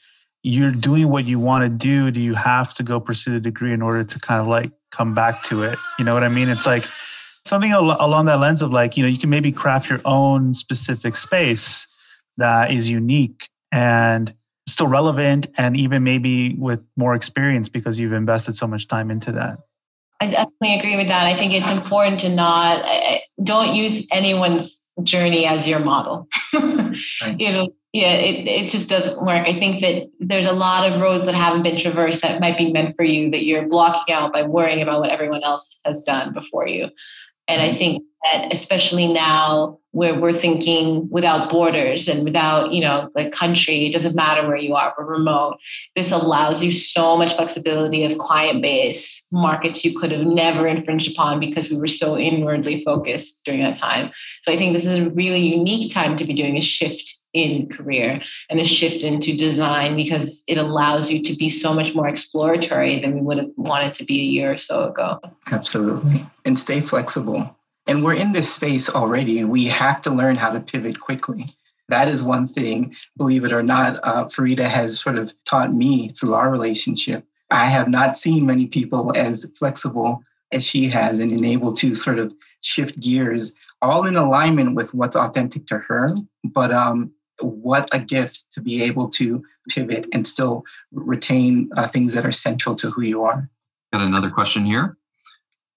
Speaker 2: you're doing what you want to do. Do you have to go pursue the degree in order to kind of like come back to it? You know what I mean? It's like something along that lens of like, you know, you can maybe craft your own specific space that is unique and still relevant and even maybe with more experience because you've invested so much time into that.
Speaker 3: I definitely agree with that. I think it's important to not don't use anyone's journey as your model. right. You know, yeah, it, it just doesn't work. I think that there's a lot of roads that haven't been traversed that might be meant for you that you're blocking out by worrying about what everyone else has done before you. And I mm-hmm. think that especially now where we're thinking without borders and without, you know, the country, it doesn't matter where you are, we're remote. This allows you so much flexibility of client base, markets you could have never infringed upon because we were so inwardly focused during that time. So I think this is a really unique time to be doing a shift in career and a shift into design because it allows you to be so much more exploratory than we would have wanted to be a year or so ago.
Speaker 1: Absolutely. And stay flexible. And we're in this space already. We have to learn how to pivot quickly. That is one thing, believe it or not, uh, Farida has sort of taught me through our relationship. I have not seen many people as flexible as she has and able to sort of shift gears all in alignment with what's authentic to her but um, what a gift to be able to pivot and still retain uh, things that are central to who you are.
Speaker 4: Got another question here.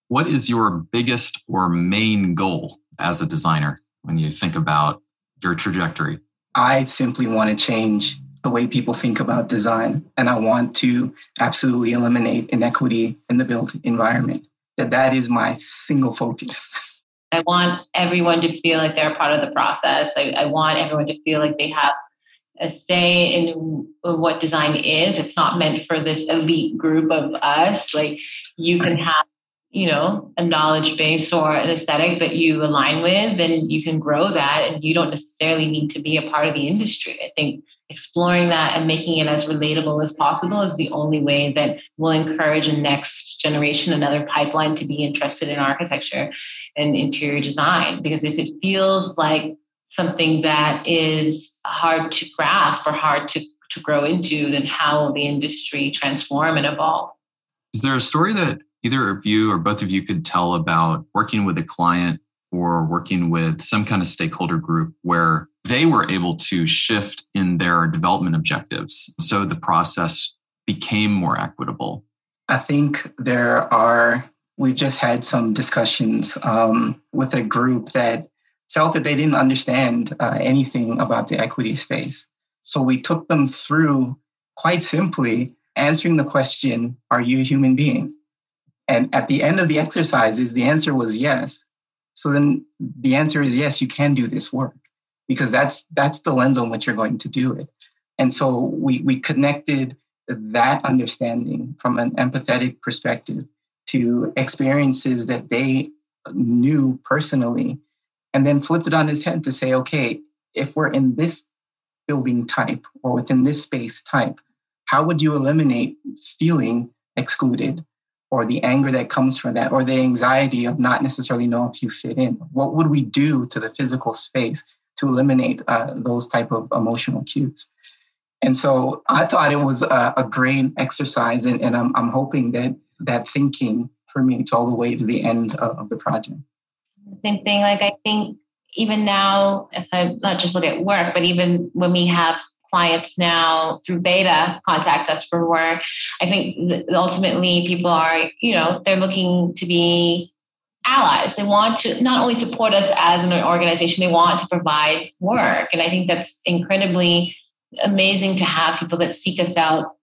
Speaker 4: What is your biggest or main goal as a designer when you think about your trajectory?
Speaker 1: I simply want to change the way people think about design, and I want to absolutely eliminate inequity in the built environment. That that is my single focus.
Speaker 3: I want everyone to feel like they're a part of the process. I, I want everyone to feel like they have a say in what design is. It's not meant for this elite group of us. Like you can have, you know, a knowledge base or an aesthetic that you align with, and you can grow that, and you don't necessarily need to be a part of the industry. I think exploring that and making it as relatable as possible is the only way that will encourage a next generation, another pipeline to be interested in architecture and interior design. Because if it feels like something that is hard to grasp or hard to, to grow into, then how will the industry transform and evolve?
Speaker 4: Is there a story that either of you or both of you could tell about working with a client or working with some kind of stakeholder group where they were able to shift in their development objectives so the process became more equitable?
Speaker 1: I think there are, we just had some discussions um, with a group that felt that they didn't understand uh, anything about the equity space. So we took them through quite simply answering the question Are you a human being? And at the end of the exercises, the answer was yes. So then the answer is yes, you can do this work because that's that's the lens on which you're going to do it. And so we we connected that understanding from an empathetic perspective to experiences that they knew personally and then flipped it on his head to say okay if we're in this building type or within this space type how would you eliminate feeling excluded or the anger that comes from that or the anxiety of not necessarily knowing if you fit in what would we do to the physical space to eliminate uh, those type of emotional cues and so i thought it was a, a great exercise and, and I'm, I'm hoping that that thinking permeates all the way to the end of, of the project
Speaker 3: same thing like i think even now if i not just look at work but even when we have clients now through BAIDA contact us for work. I think ultimately people are, you know, they're looking to be allies. They want to not only support us as an organization, they want to provide work. And I think that's incredibly amazing to have people that seek us out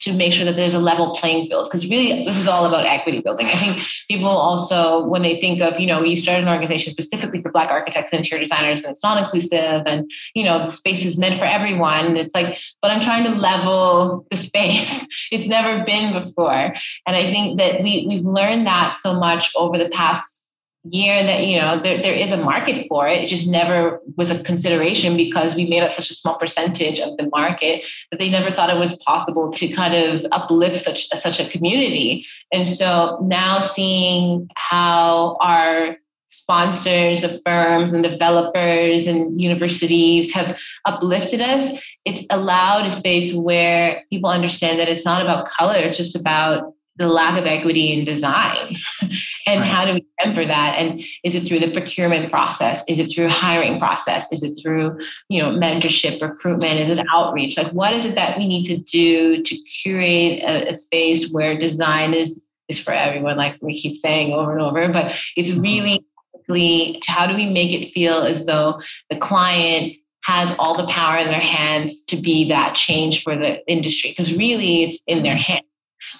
Speaker 3: to make sure that there's a level playing field because really this is all about equity building. I think people also when they think of you know you started an organization specifically for black architects and interior designers and it's not inclusive and you know the space is meant for everyone it's like but i'm trying to level the space. It's never been before. And i think that we, we've learned that so much over the past year that you know there, there is a market for it. It just never was a consideration because we made up such a small percentage of the market that they never thought it was possible to kind of uplift such such a community. And so now seeing how our sponsors of firms and developers and universities have uplifted us it's allowed a space where people understand that it's not about color it's just about the lack of equity in design. And right. how do we temper that? And is it through the procurement process? Is it through hiring process? Is it through you know mentorship recruitment? Is it outreach? Like what is it that we need to do to curate a, a space where design is is for everyone like we keep saying over and over but it's mm-hmm. really how do we make it feel as though the client has all the power in their hands to be that change for the industry? Because really it's in their hands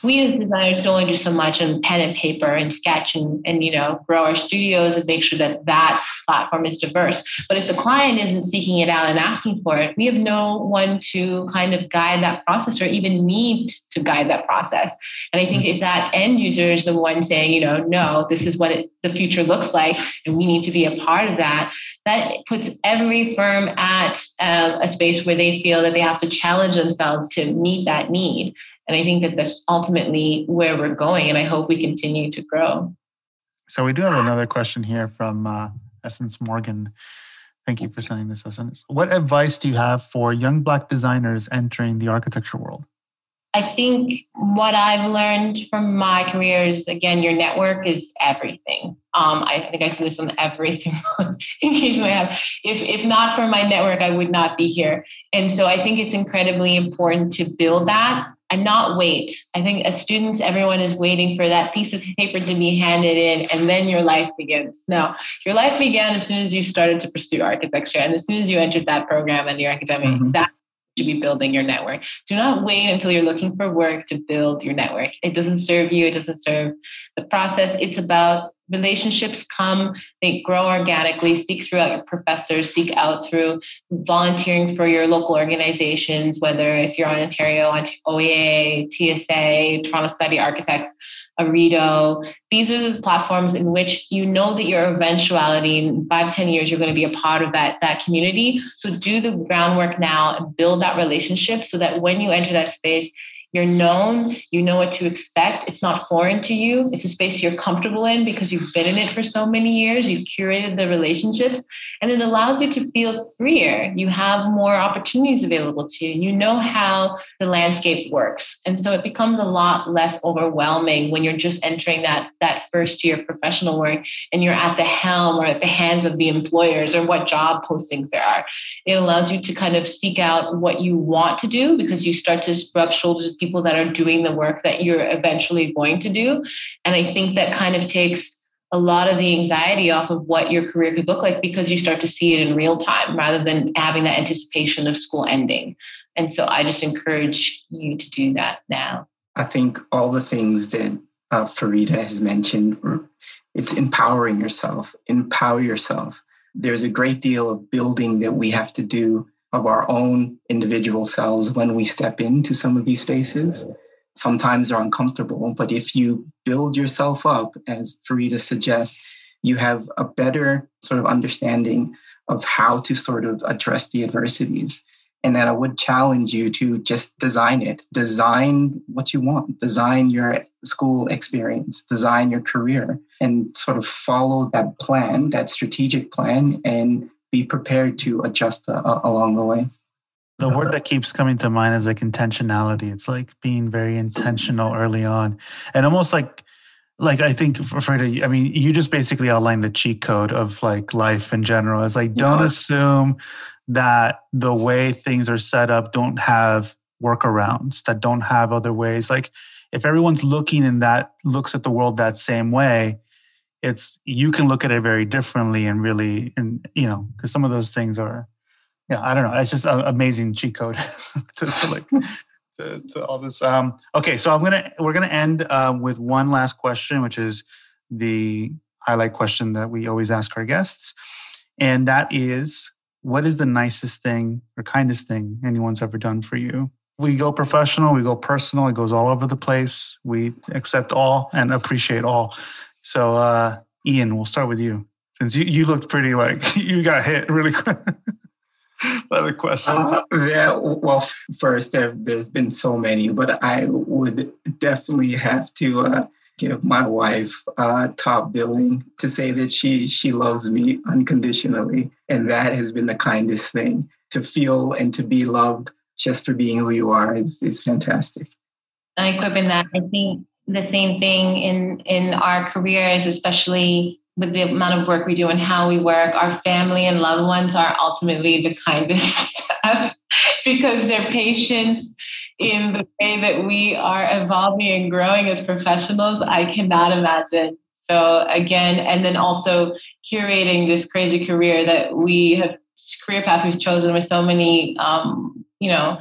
Speaker 3: we as designers can only do so much on pen and paper and sketch and, and you know grow our studios and make sure that that platform is diverse. But if the client isn't seeking it out and asking for it we have no one to kind of guide that process or even need to guide that process. And i think if that end user is the one saying you know no this is what it, the future looks like and we need to be a part of that that puts every firm at uh, a space where they feel that they have to challenge themselves to meet that need and I think that that's ultimately where we're going. And I hope we continue to grow.
Speaker 2: So we do have another question here from uh, Essence Morgan. Thank you for sending this, Essence. What advice do you have for young Black designers entering the architecture world?
Speaker 3: I think what I've learned from my career is again, your network is everything. Um, I think I say this on every single engagement I have. If if not for my network, I would not be here. And so I think it's incredibly important to build that and not wait. I think as students, everyone is waiting for that thesis paper to be handed in, and then your life begins. No, your life began as soon as you started to pursue architecture, and as soon as you entered that program and your academic. Mm-hmm. That to be building your network. Do not wait until you're looking for work to build your network. It doesn't serve you, it doesn't serve the process. It's about relationships come, they grow organically. Seek throughout your professors, seek out through volunteering for your local organizations, whether if you're on Ontario, on OAA, TSA, Toronto Society Architects, ARIDO. These are the platforms in which you know that your eventuality in five, ten years, you're going to be a part of that, that community. So do the groundwork now and build that relationship so that when you enter that space, you're known, you know what to expect. It's not foreign to you. It's a space you're comfortable in because you've been in it for so many years. You've curated the relationships, and it allows you to feel freer. You have more opportunities available to you. You know how the landscape works. And so it becomes a lot less overwhelming when you're just entering that, that first year of professional work and you're at the helm or at the hands of the employers or what job postings there are. It allows you to kind of seek out what you want to do because you start to rub shoulders with people that are doing the work that you're eventually going to do. And I think that kind of takes a lot of the anxiety off of what your career could look like because you start to see it in real time rather than having that anticipation of school ending. And so I just encourage you to do that now.
Speaker 1: I think all the things that uh, Farida has mentioned, it's empowering yourself, empower yourself. There's a great deal of building that we have to do of our own individual selves when we step into some of these spaces. Sometimes they're uncomfortable, but if you build yourself up, as Farida suggests, you have a better sort of understanding of how to sort of address the adversities. And then I would challenge you to just design it. Design what you want. Design your school experience. Design your career and sort of follow that plan, that strategic plan, and be prepared to adjust uh, along the way.
Speaker 2: The word that keeps coming to mind is like intentionality. It's like being very intentional early on, and almost like, like I think for, for I mean, you just basically outlined the cheat code of like life in general. It's like don't assume that the way things are set up don't have workarounds, that don't have other ways. Like if everyone's looking in that looks at the world that same way, it's you can look at it very differently and really and you know because some of those things are yeah i don't know it's just an amazing cheat code to, to, like to, to, all this um okay so i'm gonna we're gonna end uh, with one last question which is the highlight question that we always ask our guests and that is what is the nicest thing or kindest thing anyone's ever done for you? We go professional, we go personal, it goes all over the place. We accept all and appreciate all. So, uh, Ian, we'll start with you. Since you, you looked pretty like you got hit really quick by the question. Uh,
Speaker 1: yeah, well, first, there, has been so many, but I would definitely have to uh, give my wife uh, top billing to say that she she loves me unconditionally, and that has been the kindest thing to feel and to be loved just for being who you are. It's, it's fantastic.
Speaker 3: I equip in that. I think the same thing in in our careers, especially with the amount of work we do and how we work. Our family and loved ones are ultimately the kindest because their patience in the way that we are evolving and growing as professionals, I cannot imagine. So again, and then also curating this crazy career that we have career path we've chosen with so many um, you know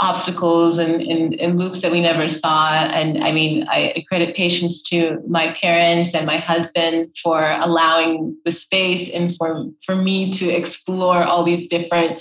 Speaker 3: obstacles and, and, and, loops that we never saw. And I mean, I credit patience to my parents and my husband for allowing the space and for, for me to explore all these different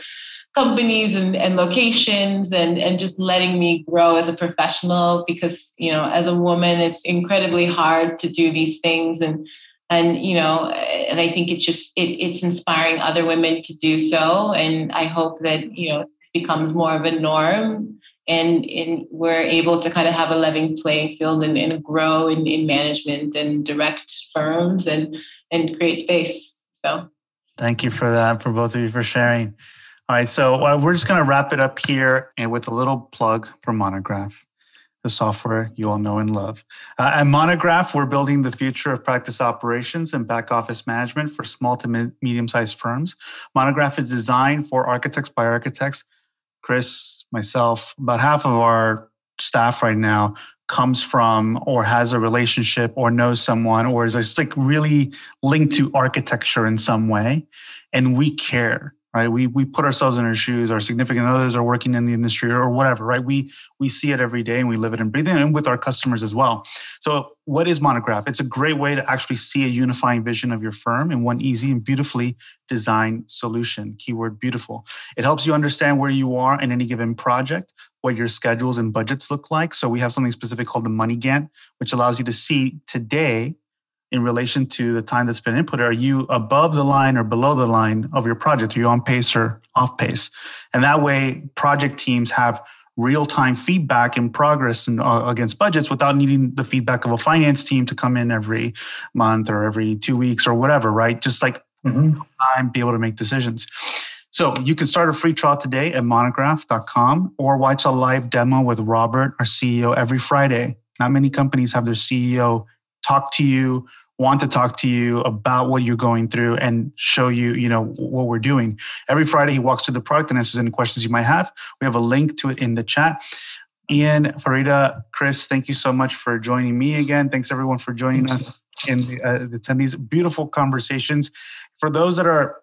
Speaker 3: companies and, and locations and, and just letting me grow as a professional because you know as a woman it's incredibly hard to do these things and and you know and i think it's just it, it's inspiring other women to do so and i hope that you know becomes more of a norm and, and we're able to kind of have a level playing field and, and grow in, in management and direct firms and and create space so
Speaker 2: thank you for that for both of you for sharing all right, so uh, we're just going to wrap it up here and with a little plug for Monograph, the software you all know and love. Uh, at Monograph, we're building the future of practice operations and back office management for small to medium sized firms. Monograph is designed for architects by architects. Chris, myself, about half of our staff right now comes from or has a relationship or knows someone or is like really linked to architecture in some way and we care right? We we put ourselves in our shoes. Our significant others are working in the industry or whatever right? We we see it every day and we live it and breathe it and with our customers as well. So what is monograph? It's a great way to actually see a unifying vision of your firm in one easy and beautifully designed solution. Keyword beautiful. It helps you understand where you are in any given project what your schedules and budgets look like. So we have something specific called the money gantt which allows you to see today in relation to the time that's been input? Are you above the line or below the line of your project? Are you on pace or off pace? And that way, project teams have real time feedback and progress and, uh, against budgets without needing the feedback of a finance team to come in every month or every two weeks or whatever, right? Just like mm-hmm. time, be able to make decisions. So you can start a free trial today at monograph.com or watch a live demo with Robert, our CEO, every Friday. Not many companies have their CEO talk to you, want to talk to you about what you're going through and show you, you know, what we're doing. Every Friday he walks through the product and answers any questions you might have. We have a link to it in the chat. Ian, Farida, Chris, thank you so much for joining me again. Thanks everyone for joining thank us in the, uh, attendees. Beautiful conversations. For those that are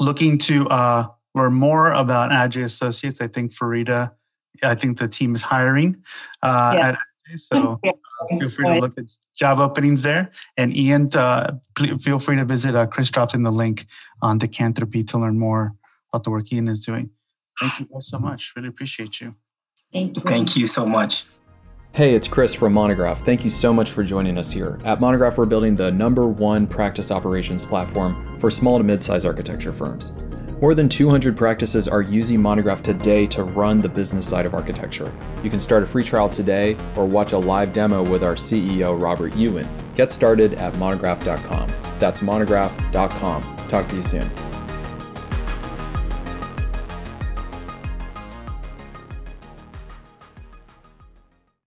Speaker 2: looking to uh, learn more about Adjaye Associates, I think Farida, I think the team is hiring uh, yeah. at Adjaye, so yeah. Feel free to look at job openings there. And Ian, uh, feel free to visit. Uh, Chris dropped in the link on Decantropy to learn more about the work Ian is doing. Thank you guys so much. Really appreciate you.
Speaker 3: Thank you.
Speaker 1: Thank you so much.
Speaker 4: Hey, it's Chris from Monograph. Thank you so much for joining us here. At Monograph, we're building the number one practice operations platform for small to mid sized architecture firms. More than 200 practices are using Monograph today to run the business side of architecture. You can start a free trial today or watch a live demo with our CEO, Robert Yuen. Get started at monograph.com. That's monograph.com. Talk to you soon.